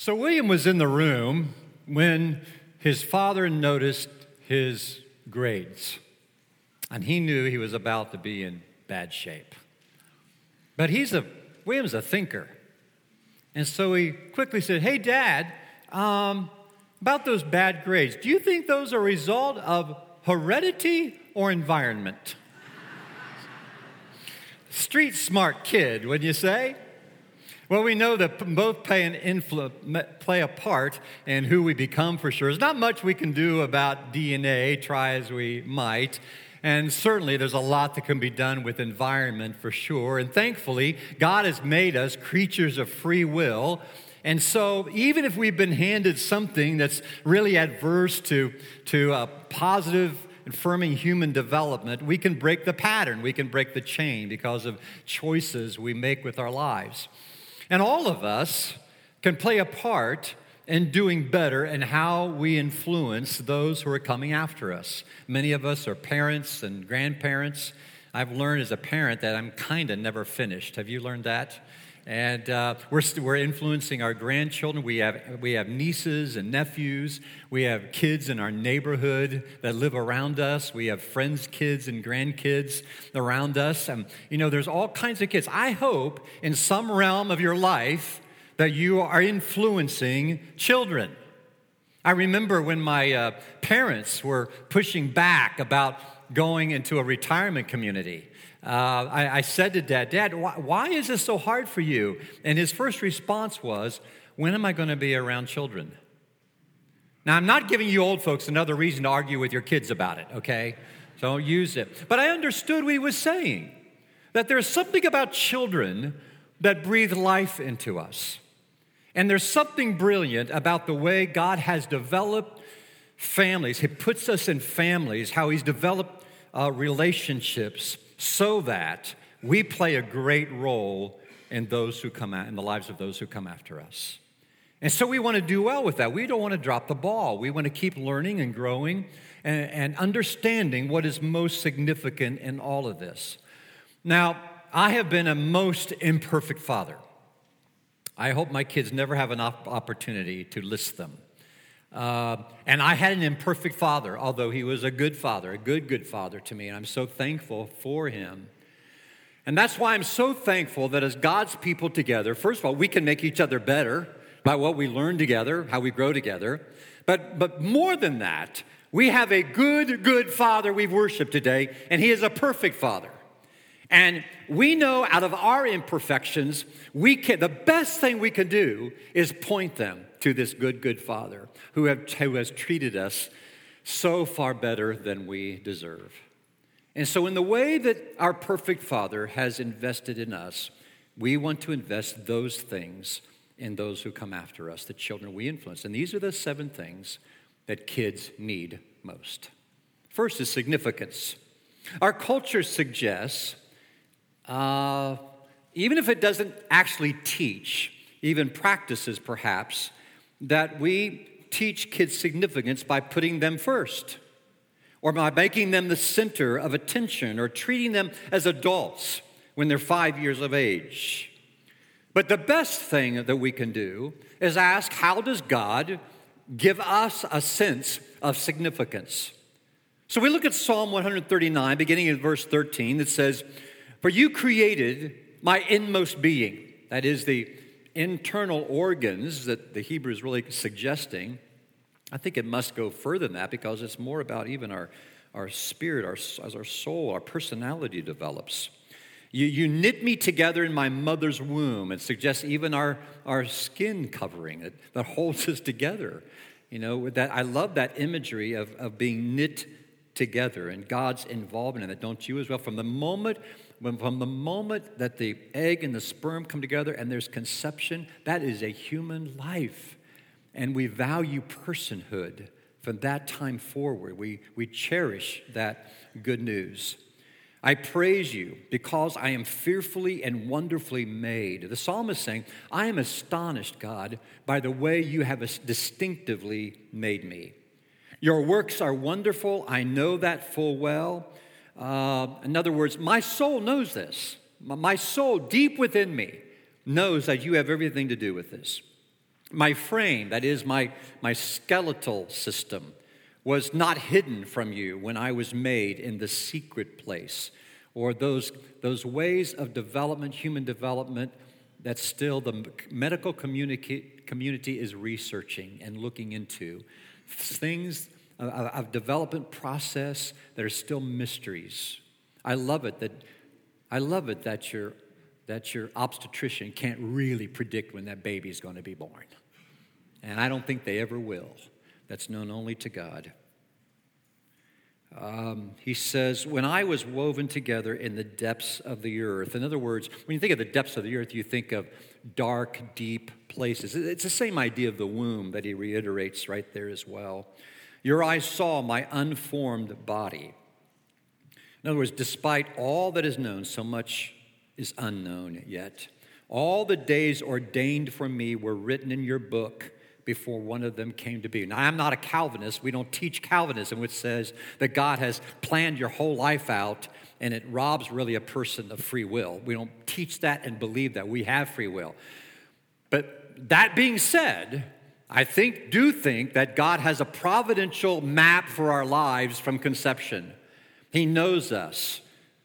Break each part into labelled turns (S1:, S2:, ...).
S1: So William was in the room when his father noticed his grades, and he knew he was about to be in bad shape. But he's a William's a thinker, and so he quickly said, "Hey, Dad, um, about those bad grades. Do you think those are a result of heredity or environment?" Street smart kid, wouldn't you say? Well, we know that both play, an influ- play a part in who we become for sure. There's not much we can do about DNA, try as we might. And certainly there's a lot that can be done with environment for sure. And thankfully, God has made us creatures of free will. And so, even if we've been handed something that's really adverse to, to a positive affirming human development, we can break the pattern, we can break the chain because of choices we make with our lives. And all of us can play a part in doing better and how we influence those who are coming after us. Many of us are parents and grandparents. I've learned as a parent that I'm kind of never finished. Have you learned that? And uh, we're, we we're influencing our grandchildren. We have, we have nieces and nephews. We have kids in our neighborhood that live around us. We have friends' kids and grandkids around us. And, you know, there's all kinds of kids. I hope in some realm of your life that you are influencing children. I remember when my uh, parents were pushing back about going into a retirement community. Uh, I, I, said to dad, Dad, why, why is this so hard for you? And his first response was, When am I going to be around children? Now, I'm not giving you old folks another reason to argue with your kids about it, okay? So don't use it. But I understood what he was saying that there's something about children that breathe life into us. And there's something brilliant about the way God has developed families. He puts us in families, how He's developed uh, relationships so that we play a great role in those who come out, in the lives of those who come after us. And so we want to do well with that. We don't want to drop the ball. We want to keep learning and growing and, and understanding what is most significant in all of this. Now, I have been a most imperfect father. I hope my kids never have an opportunity to list them. Uh, and I had an imperfect father, although he was a good father, a good, good father to me, and I'm so thankful for him. And that's why I'm so thankful that as God's people together, first of all, we can make each other better by what we learn together, how we grow together. But, but more than that, we have a good, good father we've worshiped today, and he is a perfect father. And we know out of our imperfections, we can, the best thing we can do is point them to this good, good Father who, have, who has treated us so far better than we deserve. And so, in the way that our perfect Father has invested in us, we want to invest those things in those who come after us, the children we influence. And these are the seven things that kids need most. First is significance. Our culture suggests, uh, even if it doesn't actually teach, even practices perhaps, that we teach kids significance by putting them first or by making them the center of attention or treating them as adults when they're five years of age. But the best thing that we can do is ask how does God give us a sense of significance? So we look at Psalm 139, beginning in verse 13, that says, For you created my inmost being. That is the internal organs that the Hebrew is really suggesting, I think it must go further than that because it's more about even our, our spirit, our, as our soul, our personality develops. You, you knit me together in my mother's womb. It suggests even our, our skin covering that, that holds us together. You know, that I love that imagery of, of being knit together and God's involvement in it. Don't you as well? From the moment when from the moment that the egg and the sperm come together and there's conception, that is a human life. And we value personhood from that time forward. We, we cherish that good news. I praise you because I am fearfully and wonderfully made. The psalmist saying, I am astonished, God, by the way you have distinctively made me. Your works are wonderful. I know that full well. Uh, in other words, my soul knows this. My soul, deep within me, knows that you have everything to do with this. My frame, that is, my, my skeletal system, was not hidden from you when I was made in the secret place, or those, those ways of development, human development, that still the medical community, community is researching and looking into. Things of, development process that are still mysteries. I love it that I love it that your that your obstetrician can't really predict when that baby is going to be born. And I don't think they ever will. That's known only to God. Um, he says, When I was woven together in the depths of the earth. In other words, when you think of the depths of the earth, you think of dark, deep places. It's the same idea of the womb that he reiterates right there as well. Your eyes saw my unformed body. In other words, despite all that is known, so much is unknown yet. All the days ordained for me were written in your book before one of them came to be. Now, I'm not a Calvinist. We don't teach Calvinism, which says that God has planned your whole life out and it robs really a person of free will. We don't teach that and believe that. We have free will. But that being said, I think, do think that God has a providential map for our lives from conception. He knows us,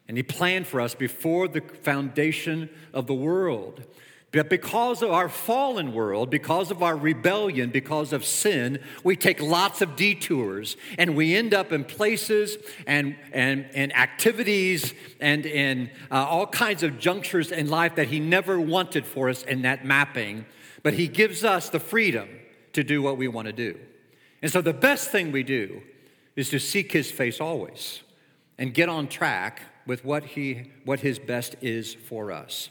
S1: and He planned for us before the foundation of the world. But because of our fallen world, because of our rebellion, because of sin, we take lots of detours and we end up in places and, and, and activities and in uh, all kinds of junctures in life that He never wanted for us in that mapping. But He gives us the freedom to do what we want to do. And so the best thing we do is to seek His face always and get on track with what, he, what His best is for us.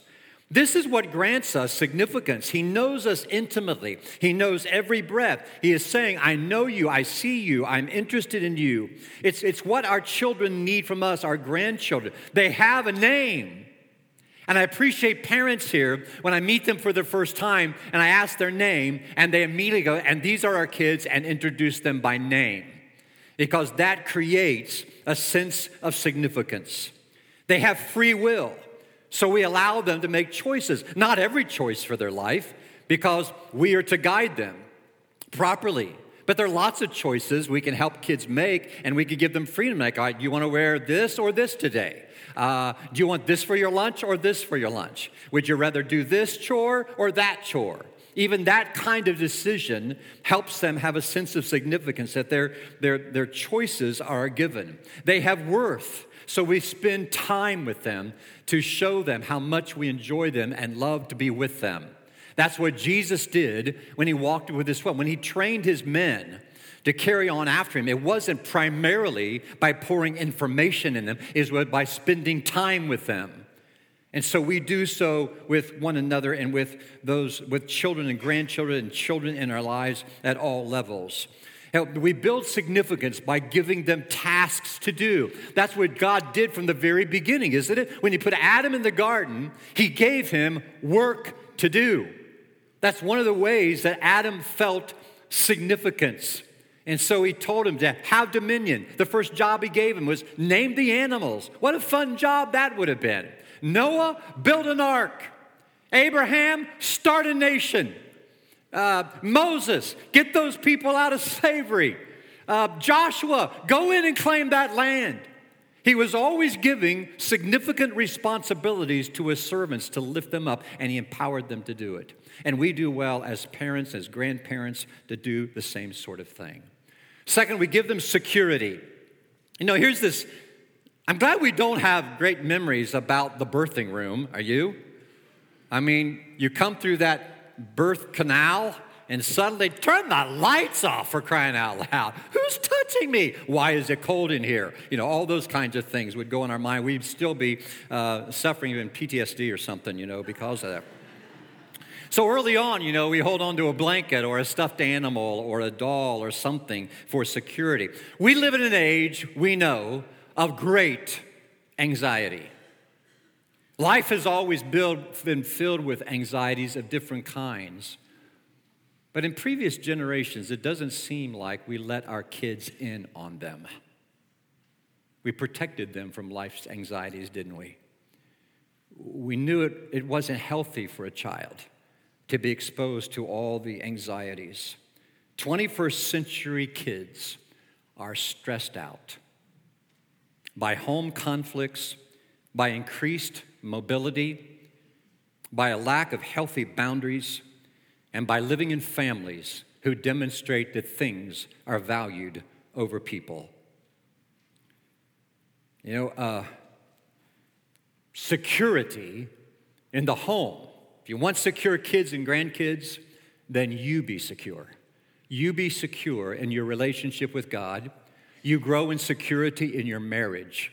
S1: This is what grants us significance. He knows us intimately. He knows every breath. He is saying, I know you, I see you, I'm interested in you. It's, it's what our children need from us, our grandchildren. They have a name. And I appreciate parents here when I meet them for the first time and I ask their name, and they immediately go, and these are our kids, and introduce them by name. Because that creates a sense of significance. They have free will. So we allow them to make choices, not every choice for their life, because we are to guide them properly. But there are lots of choices we can help kids make, and we can give them freedom. Like, all right, do you want to wear this or this today? Uh, do you want this for your lunch or this for your lunch? Would you rather do this chore or that chore? Even that kind of decision helps them have a sense of significance that their, their, their choices are given. They have worth. So we spend time with them to show them how much we enjoy them and love to be with them. That's what Jesus did when he walked with his twelve. When he trained his men to carry on after him, it wasn't primarily by pouring information in them, it was by spending time with them. And so we do so with one another and with those with children and grandchildren and children in our lives at all levels. We build significance by giving them tasks to do. That's what God did from the very beginning, isn't it? When He put Adam in the garden, He gave him work to do. That's one of the ways that Adam felt significance. And so he told him to have dominion. The first job he gave him was name the animals. What a fun job that would have been. Noah, build an ark. Abraham, start a nation. Uh, Moses, get those people out of slavery. Uh, Joshua, go in and claim that land. He was always giving significant responsibilities to his servants to lift them up, and he empowered them to do it. And we do well as parents, as grandparents, to do the same sort of thing. Second, we give them security. You know, here's this I'm glad we don't have great memories about the birthing room. Are you? I mean, you come through that birth canal and suddenly turn the lights off for crying out loud. Who's touching me? Why is it cold in here? You know, all those kinds of things would go in our mind. We'd still be uh, suffering even PTSD or something, you know, because of that. So early on, you know, we hold on to a blanket or a stuffed animal or a doll or something for security. We live in an age, we know, of great anxiety. Life has always been filled with anxieties of different kinds. But in previous generations, it doesn't seem like we let our kids in on them. We protected them from life's anxieties, didn't we? We knew it, it wasn't healthy for a child to be exposed to all the anxieties. 21st century kids are stressed out by home conflicts, by increased mobility, by a lack of healthy boundaries, and by living in families who demonstrate that things are valued over people. You know, uh, security in the home. If you want secure kids and grandkids, then you be secure. You be secure in your relationship with God. You grow in security in your marriage.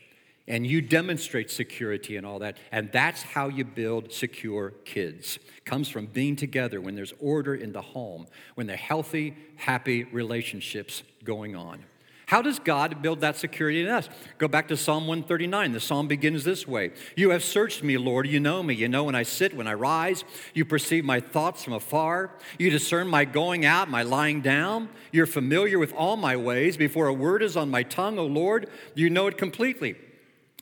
S1: And you demonstrate security and all that. And that's how you build secure kids. Comes from being together when there's order in the home, when there are healthy, happy relationships going on. How does God build that security in us? Go back to Psalm 139. The psalm begins this way You have searched me, Lord. You know me. You know when I sit, when I rise. You perceive my thoughts from afar. You discern my going out, my lying down. You're familiar with all my ways. Before a word is on my tongue, O Lord, you know it completely.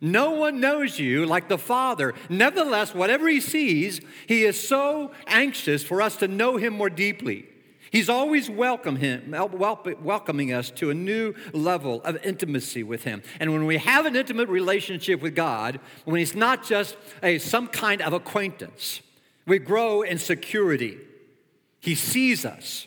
S1: No one knows you like the Father. Nevertheless, whatever he sees, he is so anxious for us to know him more deeply. He's always welcome him, welcoming us to a new level of intimacy with Him. And when we have an intimate relationship with God, when it's not just a, some kind of acquaintance, we grow in security. He sees us.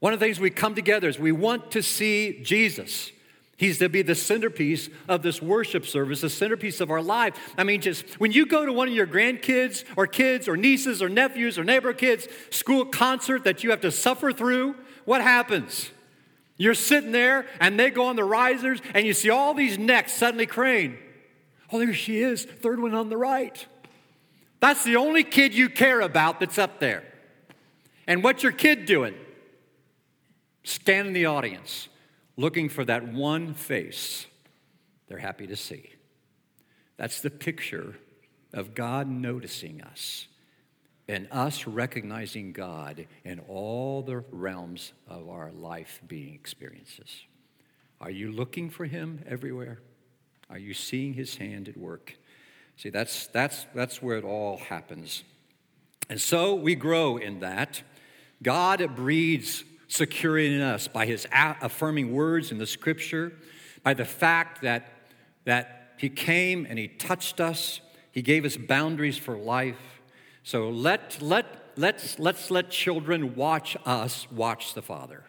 S1: One of the things we come together is we want to see Jesus. He's to be the centerpiece of this worship service, the centerpiece of our life. I mean, just when you go to one of your grandkids or kids or nieces or nephews or neighbor kids' school concert that you have to suffer through, what happens? You're sitting there and they go on the risers and you see all these necks suddenly crane. Oh, there she is, third one on the right. That's the only kid you care about that's up there. And what's your kid doing? Stand in the audience looking for that one face they're happy to see. That's the picture of God noticing us and us recognizing God in all the realms of our life being experiences. Are you looking for Him everywhere? Are you seeing His hand at work? See, that's, that's, that's where it all happens. And so we grow in that. God breeds security in us by his affirming words in the scripture, by the fact that, that he came and he touched us, he gave us boundaries for life. So let, let, let's, let's let children watch us watch the Father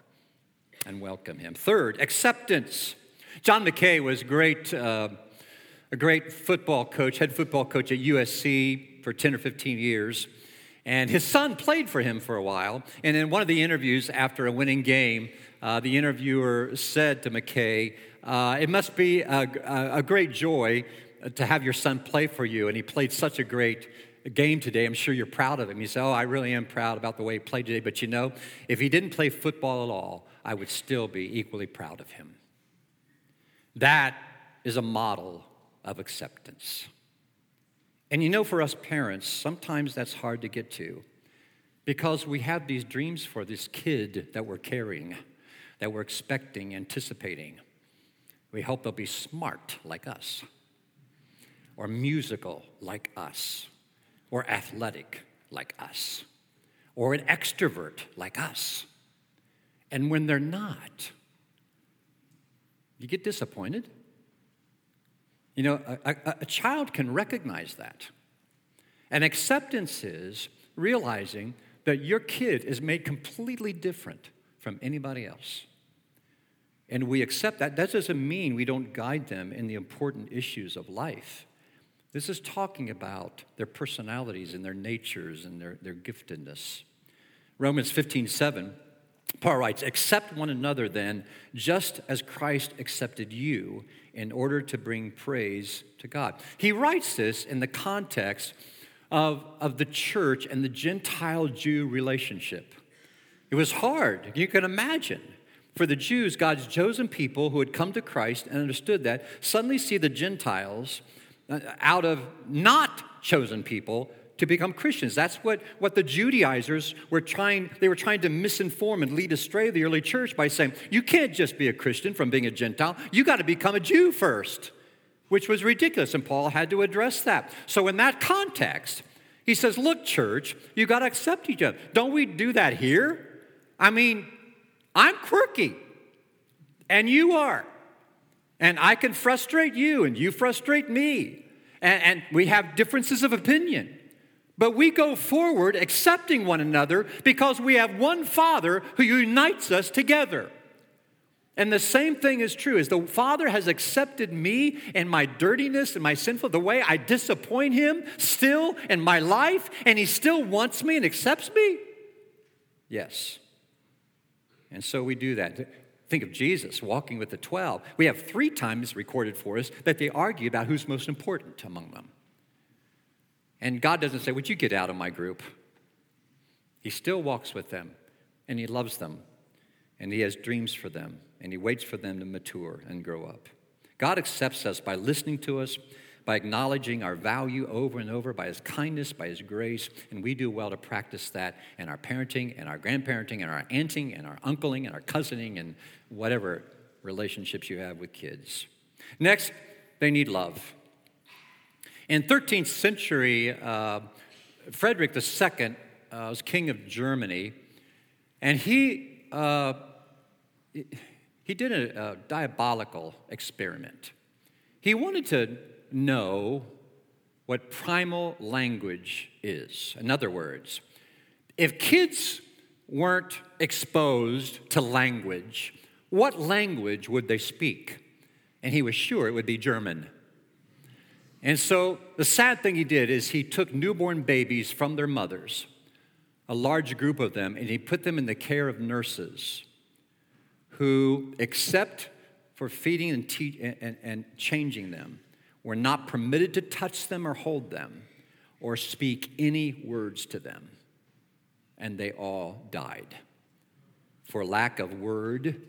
S1: and welcome him. Third, acceptance. John McKay was great, uh, a great football coach, head football coach at USC for 10 or 15 years. And his son played for him for a while. And in one of the interviews after a winning game, uh, the interviewer said to McKay, uh, It must be a, a, great joy to have your son play for you. And he played such a great game today. I'm sure you're proud of him. He said, Oh, I really am proud about the way he played today. But you know, if he didn't play football at all, I would still be equally proud of him. That is a model of acceptance. And you know, for us parents, sometimes that's hard to get to because we have these dreams for this kid that we're carrying, that we're expecting, anticipating. We hope they'll be smart like us, or musical like us, or athletic like us, or an extrovert like us. And when they're not, you get disappointed. You know, a, a, a child can recognize that. And acceptance is realizing that your kid is made completely different from anybody else. And we accept that. That doesn't mean we don't guide them in the important issues of life. This is talking about their personalities and their natures and their, their giftedness. Romans 15 7 Paul writes, Accept one another then, just as Christ accepted you, in order to bring praise to God. He writes this in the context of, of the church and the Gentile Jew relationship. It was hard, you can imagine, For the Jews, God's chosen people who had come to Christ and understood that, suddenly see the Gentiles uh, out of not chosen people to become Christians. That's what, what the Judaizers were trying, they were trying to misinform and lead astray the early church by saying, you can't just be a Christian from being a Gentile, you got to become a Jew first, which was ridiculous, and Paul had to address that. So, in that context, he says, Look, church, you got to accept each other. Don't we do that here? I mean, I'm quirky, and you are. And I can frustrate you, and you frustrate me. And, and we have differences of opinion. But we go forward accepting one another because we have one Father who unites us together. And the same thing is true as the Father has accepted me and my dirtiness and my sinful, the way I disappoint Him still in my life, and He still wants me and accepts me? Yes. And so we do that. Think of Jesus walking with the 12. We have three times recorded for us that they argue about who's most important among them. And God doesn't say, Would you get out of my group? He still walks with them and He loves them and He has dreams for them and He waits for them to mature and grow up. God accepts us by listening to us, by acknowledging our value over and over, by His kindness, by His grace, and we do well to practice that in our parenting and our grandparenting and our aunting and our uncling and our cousining and whatever relationships you have with kids. Next, they need love. In 13th century, uh, Frederick II uh, was king of Germany, and he, uh, he did a, a diabolical experiment. He wanted to know what primal language is. In other words, if kids weren't exposed to language, what language would they speak? And he was sure it would be German. And so the sad thing he did is he took newborn babies from their mothers, a large group of them, and he put them in the care of nurses who, except for feeding and, te- and, and changing them, were not permitted to touch them or hold them or speak any words to them. And they all died for lack of word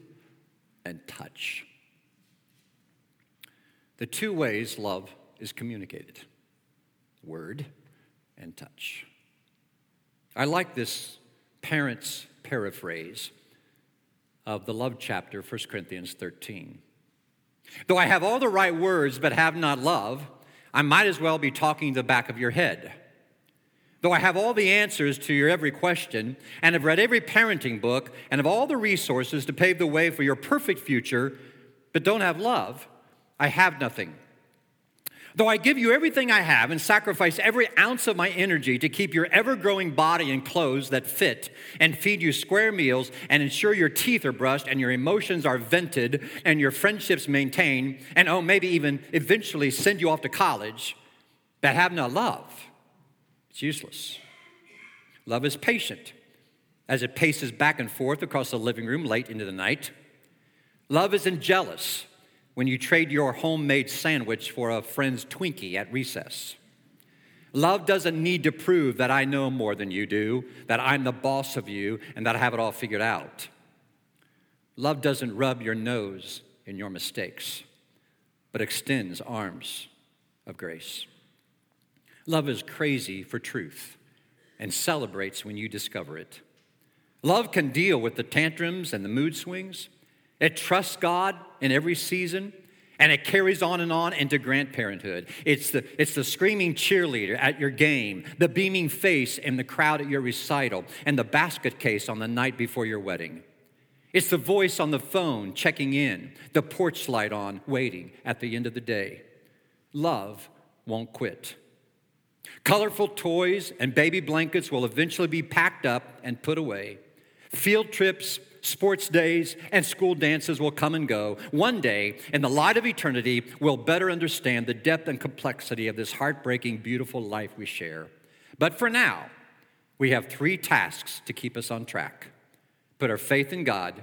S1: and touch. The two ways love is communicated word and touch. I like this parent's paraphrase of the love chapter, 1 Corinthians 13. Though I have all the right words but have not love, I might as well be talking the back of your head. Though I have all the answers to your every question and have read every parenting book and have all the resources to pave the way for your perfect future, but don't have love, I have nothing. Though I give you everything I have and sacrifice every ounce of my energy to keep your ever growing body in clothes that fit and feed you square meals and ensure your teeth are brushed and your emotions are vented and your friendships maintained, and oh, maybe even eventually send you off to college, but have no love, it's useless. Love is patient as it paces back and forth across the living room late into the night. Love isn't jealous when you trade your homemade sandwich for a friend's Twinkie at recess. Love doesn't need to prove that I know more than you do, that I'm the boss of you, and that I have it all figured out. Love doesn't rub your nose in your mistakes, but extends arms of grace. Love is crazy for truth and celebrates when you discover it. Love can deal with the tantrums and the mood swings. It trusts God in every season, and it carries on and on into grandparenthood. It's the, it's the screaming cheerleader at your game, the beaming face in the crowd at your recital, and the basket case on the night before your wedding. It's the voice on the phone checking in, the porch light on, waiting at the end of the day. Love won't quit. Colorful toys and baby blankets will eventually be packed up and put away. Field trips sports days, and school dances will come and go. One day, in the light of eternity, we'll better understand the depth and complexity of this heartbreaking, beautiful life we share. But for now, we have three tasks to keep us on track put our faith in God,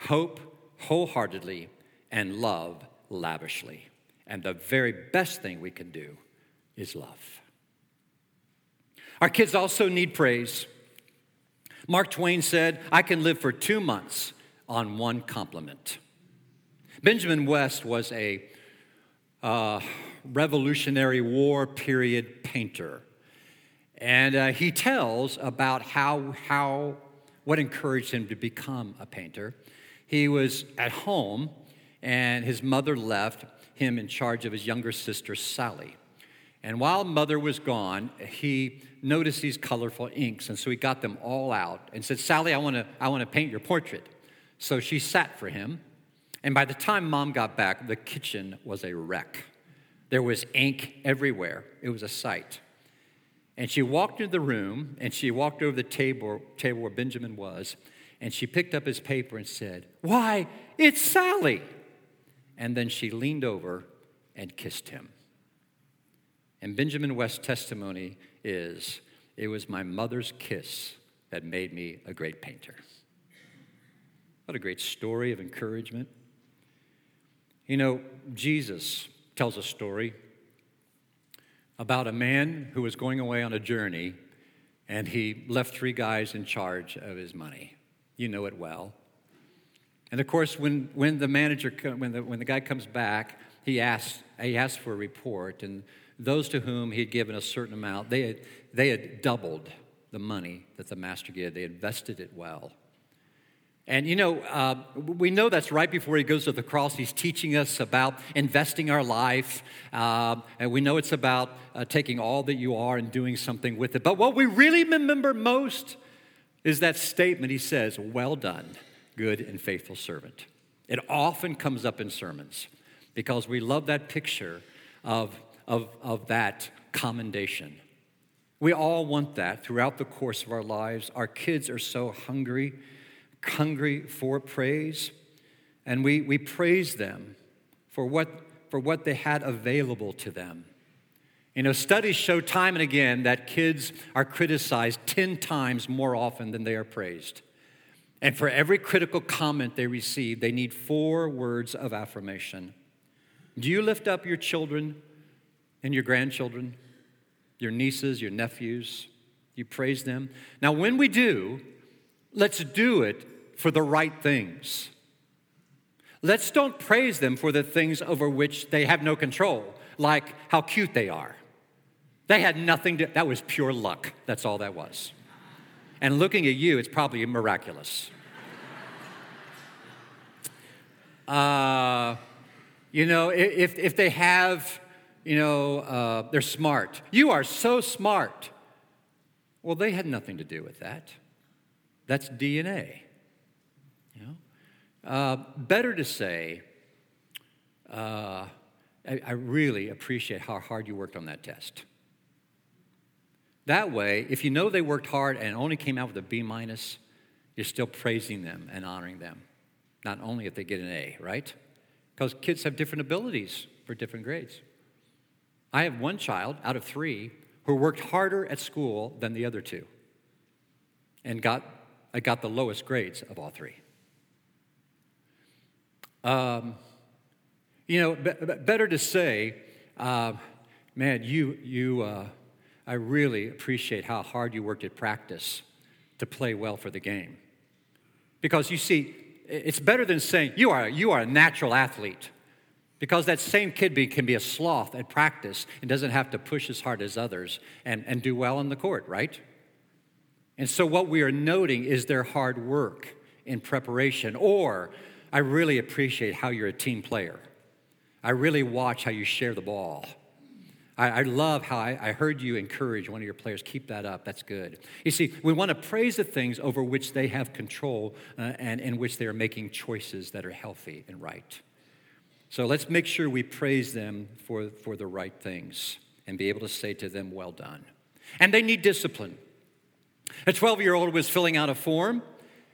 S1: hope wholeheartedly, and love lavishly. And the very best thing we can do is love. Our kids also need praise. Mark Twain said, I can live for two months on one compliment. Benjamin West was a uh, Revolutionary War period painter. And uh, he tells about how, how, what encouraged him to become a painter. He was at home, and his mother left him in charge of his younger sister, Sally. And while mother was gone, he noticed these colorful inks, and so he got them all out and said, Sally, I want to I wanna paint your portrait. So she sat for him, and by the time mom got back, the kitchen was a wreck. There was ink everywhere, it was a sight. And she walked into the room, and she walked over the table, table where Benjamin was, and she picked up his paper and said, Why, it's Sally. And then she leaned over and kissed him. And Benjamin West's testimony is it was my mother's kiss that made me a great painter. What a great story of encouragement. You know, Jesus tells a story about a man who was going away on a journey and he left three guys in charge of his money. You know it well. And of course, when, when the manager, when the, when the guy comes back, he asks, he asks for a report. And those to whom he had given a certain amount, they had, they had doubled the money that the master gave. They invested it well. And you know, uh, we know that's right before he goes to the cross. He's teaching us about investing our life. Uh, and we know it's about uh, taking all that you are and doing something with it. But what we really remember most is that statement he says, Well done, good and faithful servant. It often comes up in sermons because we love that picture of of, of that commendation. We all want that throughout the course of our lives. Our kids are so hungry, hungry for praise, and we, we praise them for what, for what they had available to them. You know, studies show time and again that kids are criticized 10 times more often than they are praised. And for every critical comment they receive, they need four words of affirmation. Do you lift up your children and your grandchildren, your nieces, your nephews. You praise them. Now, when we do, let's do it for the right things. Let's don't praise them for the things over which they have no control, like how cute they are. They had nothing to, that was pure luck. That's all that was. And looking at you, it's probably miraculous. Uh, you know, if, if they have you know, uh, they're smart. You are so smart. Well, they had nothing to do with that. That's DNA. You know? Uh, better to say, uh, I, I really appreciate how hard you worked on that test. That way, if you know they worked hard and only came out with a B minus, you're still praising them and honoring them. Not only if they get an A, right? Because kids have different abilities for different grades. I have one child out of three who worked harder at school than the other two and got, I got the lowest grades of all three. Um, you know, be, better to say, uh, man, you, you, uh, I really appreciate how hard you worked at practice to play well for the game. Because you see, it's better than saying you are, you are a natural athlete. Because that same kid be, can be a sloth at practice and doesn't have to push as hard as others and, and do well in the court, right? And so, what we are noting is their hard work in preparation. Or, I really appreciate how you're a team player. I really watch how you share the ball. I, I love how I, I, heard you encourage one of your players. Keep that up. That's good. You see, we want to praise the things over which they have control uh, and in which they are making choices that are healthy and right. So let's make sure we praise them for, for the right things and be able to say to them, well done. And they need discipline. A 12 year old was filling out a form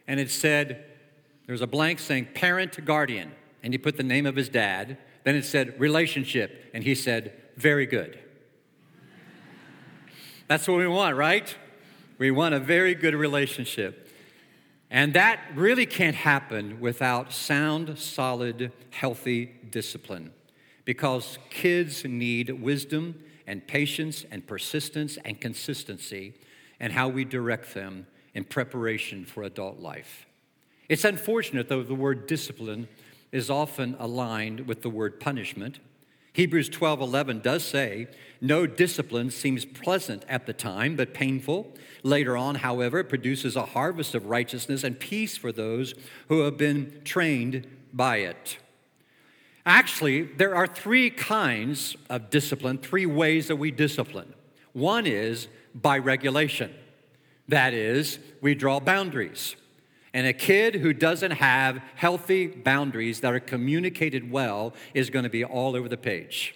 S1: and it said, there's a blank saying parent guardian. And he put the name of his dad. Then it said relationship. And he said, very good. That's what we want, right? We want a very good relationship. And that really can't happen without sound, solid, healthy discipline. Because kids need wisdom and patience and persistence and consistency and how we direct them in preparation for adult life. It's unfortunate, though, the word discipline is often aligned with the word punishment. Hebrews 12 11 does say, No discipline seems pleasant at the time, but painful. Later on, however, it produces a harvest of righteousness and peace for those who have been trained by it. Actually, there are three kinds of discipline, three ways that we discipline. One is by regulation, that is, we draw boundaries. And a kid who doesn't have healthy boundaries that are communicated well is going to be all over the page.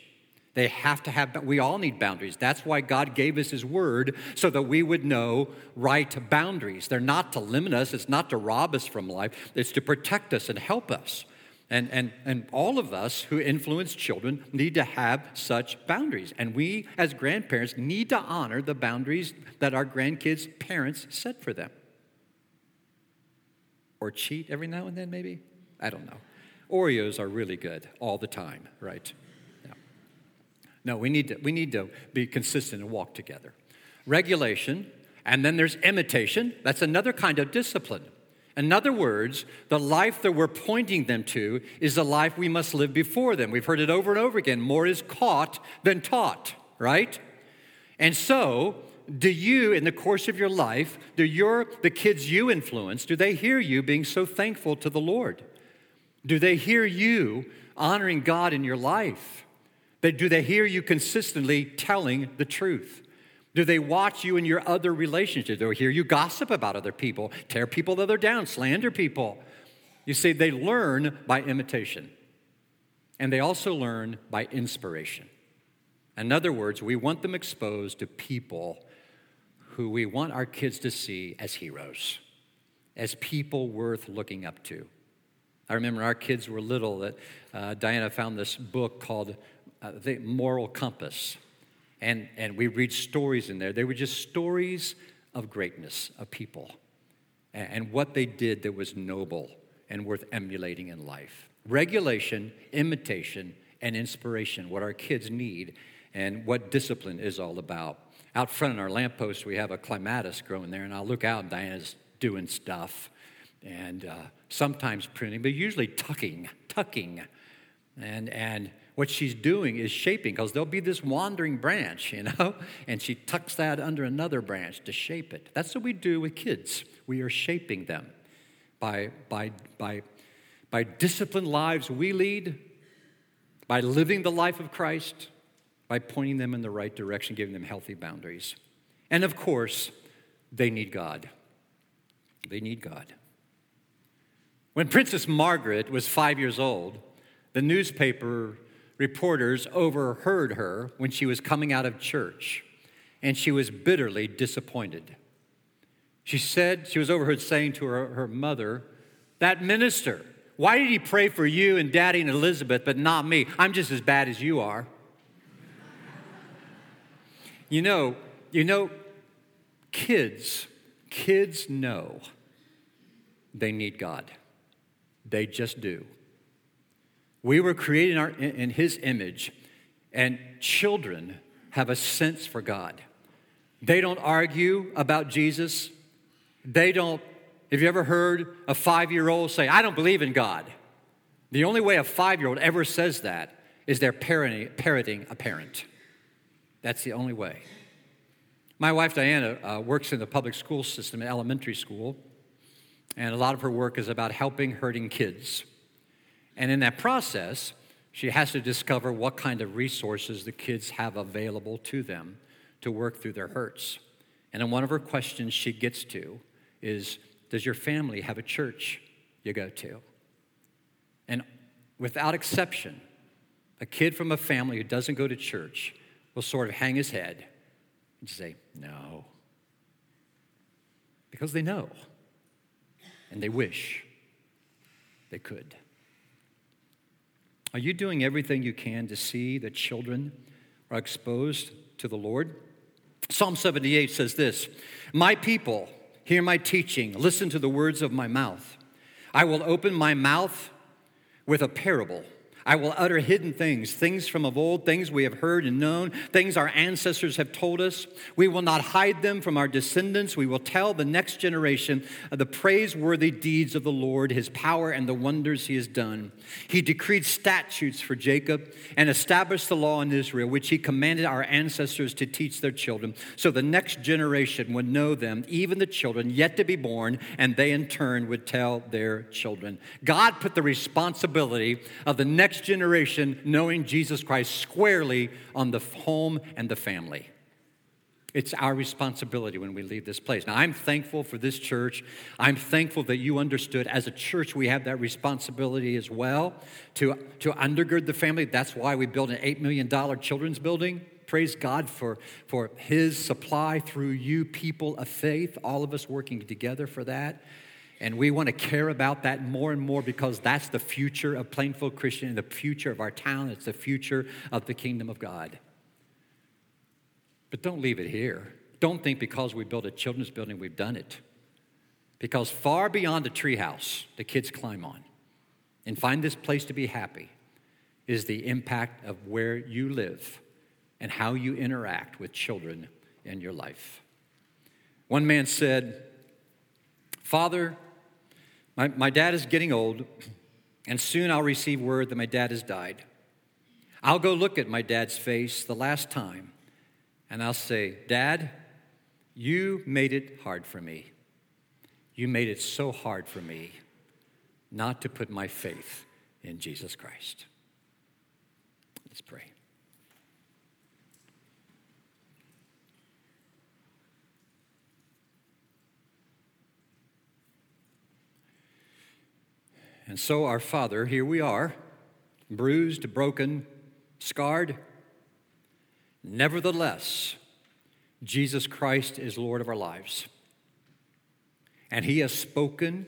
S1: They have to have, we all need boundaries. That's why God gave us His Word so that we would know right boundaries. They're not to limit us, it's not to rob us from life, it's to protect us and help us. And, and, and all of us who influence children need to have such boundaries. And we, as grandparents, need to honor the boundaries that our grandkids' parents set for them or cheat every now and then, maybe? I don't know. Oreos are really good all the time, right? No, no we, need to, we need to be consistent and walk together. Regulation, and then there's imitation. That's another kind of discipline. In other words, the life that we're pointing them to is the life we must live before them. We've heard it over and over again more is caught than taught, right? And so, do you in the course of your life do your the kids you influence do they hear you being so thankful to the lord? Do they hear you honoring god in your life? Do they hear you consistently telling the truth? Do they watch you in your other relationships? Do they hear you gossip about other people tear people that are down slander people? You see they learn by imitation and they also learn by inspiration. In other words we want them exposed to people who we want our kids to see as heroes, as people worth looking up to. I remember our kids were little that uh, Diana found this book called uh, The Moral Compass. And, and we read stories in there. They were just stories of greatness, of people, and, and what they did that was noble and worth emulating in life. Regulation, imitation, and inspiration, what our kids need, and what discipline is all about out front on our lamppost, we have a clematis growing there, and I'll look out, and Diana's doing stuff, and uh, sometimes pruning, but usually tucking, tucking. And, and what she's doing is shaping, because there'll be this wandering branch, you know, and she tucks that under another branch to shape it. That's what we do with kids. We are shaping them by, by, by, by disciplined lives we lead, by living the life of Christ by pointing them in the right direction, giving them healthy boundaries. And of course, they need God. They need God. When Princess Margaret was five years old, the newspaper reporters overheard her when she was coming out of church, and she was bitterly disappointed. She said, she was overheard saying to her, her mother, That minister, why did he pray for you and daddy and Elizabeth, but not me? I'm just as bad as you are. You know, you know, kids, kids know they need God. They just do. We were created in, our, in His image, and children have a sense for God. They don't argue about Jesus. They don't. Have you ever heard a five year old say, I don't believe in God? The only way a five year old ever says that is they're parroting a parent. That's the only way. My wife Diana uh, works in the public school system, elementary school, and a lot of her work is about helping hurting kids. And in that process, she has to discover what kind of resources the kids have available to them to work through their hurts. And then one of her questions she gets to is Does your family have a church you go to? And without exception, a kid from a family who doesn't go to church will sort of hang his head and say, No. Because they know and they wish they could. Are you doing everything you can to see that children are exposed to the Lord? Psalm 78 says this My people, hear my teaching, listen to the words of my mouth. I will open my mouth with a parable. I will utter hidden things, things from of old, things we have heard and known, things our ancestors have told us. We will not hide them from our descendants. We will tell the next generation of the praiseworthy deeds of the Lord, his power, and the wonders he has done. He decreed statutes for Jacob and established the law in Israel, which he commanded our ancestors to teach their children, so the next generation would know them, even the children yet to be born, and they in turn would tell their children. God put the responsibility of the next generation knowing Jesus Christ squarely on the home and the family. It's our responsibility when we leave this place. Now, I'm thankful for this church. I'm thankful that you understood as a church we have that responsibility as well to, to undergird the family. That's why we built an $8 million children's building. Praise God for, for His supply through you, people of faith, all of us working together for that. And we want to care about that more and more because that's the future of Plainfield Christian and the future of our town. It's the future of the kingdom of God. But don't leave it here. Don't think because we built a children's building, we've done it. Because far beyond the treehouse the kids climb on and find this place to be happy is the impact of where you live and how you interact with children in your life. One man said, Father, my, my dad is getting old, and soon I'll receive word that my dad has died. I'll go look at my dad's face the last time and I'll say, Dad, you made it hard for me. You made it so hard for me not to put my faith in Jesus Christ. Let's pray. And so, our Father, here we are, bruised, broken, scarred Nevertheless, Jesus Christ is Lord of our lives. And He has spoken.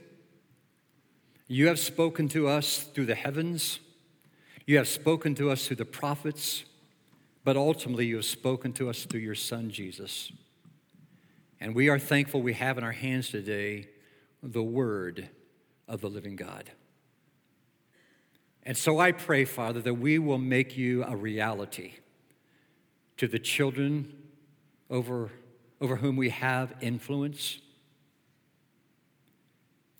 S1: You have spoken to us through the heavens. You have spoken to us through the prophets. But ultimately, you have spoken to us through your Son, Jesus. And we are thankful we have in our hands today the Word of the living God. And so I pray, Father, that we will make you a reality to the children over, over whom we have influence.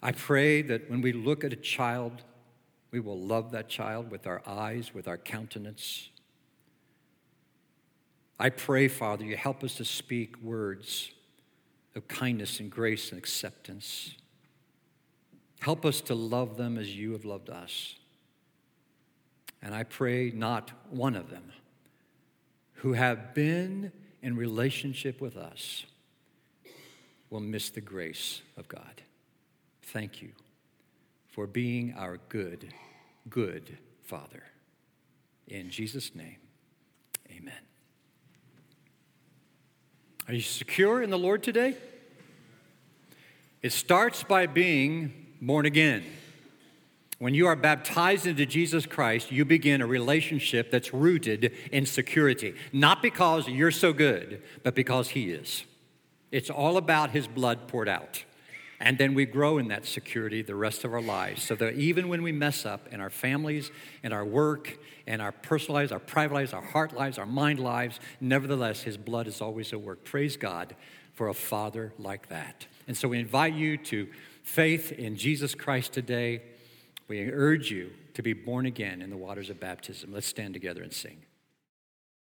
S1: I pray that when we look at a child, we will love that child with our eyes, with our countenance. I pray, Father, you help us to speak words of kindness and grace and acceptance. Help us to love them as you have loved us. And I pray not one of them who have been in relationship with us will miss the grace of God. Thank you for being our good, good Father. In Jesus' name, amen. Are you secure in the Lord today? It starts by being born again. When you are baptized into Jesus Christ, you begin a relationship that's rooted in security. Not because you're so good, but because He is. It's all about His blood poured out. And then we grow in that security the rest of our lives. So that even when we mess up in our families, in our work, in our personal lives, our private lives, our heart lives, our mind lives, nevertheless, His blood is always at work. Praise God for a Father like that. And so we invite you to faith in Jesus Christ today we urge you to be born again in the waters of baptism. Let's stand together and sing.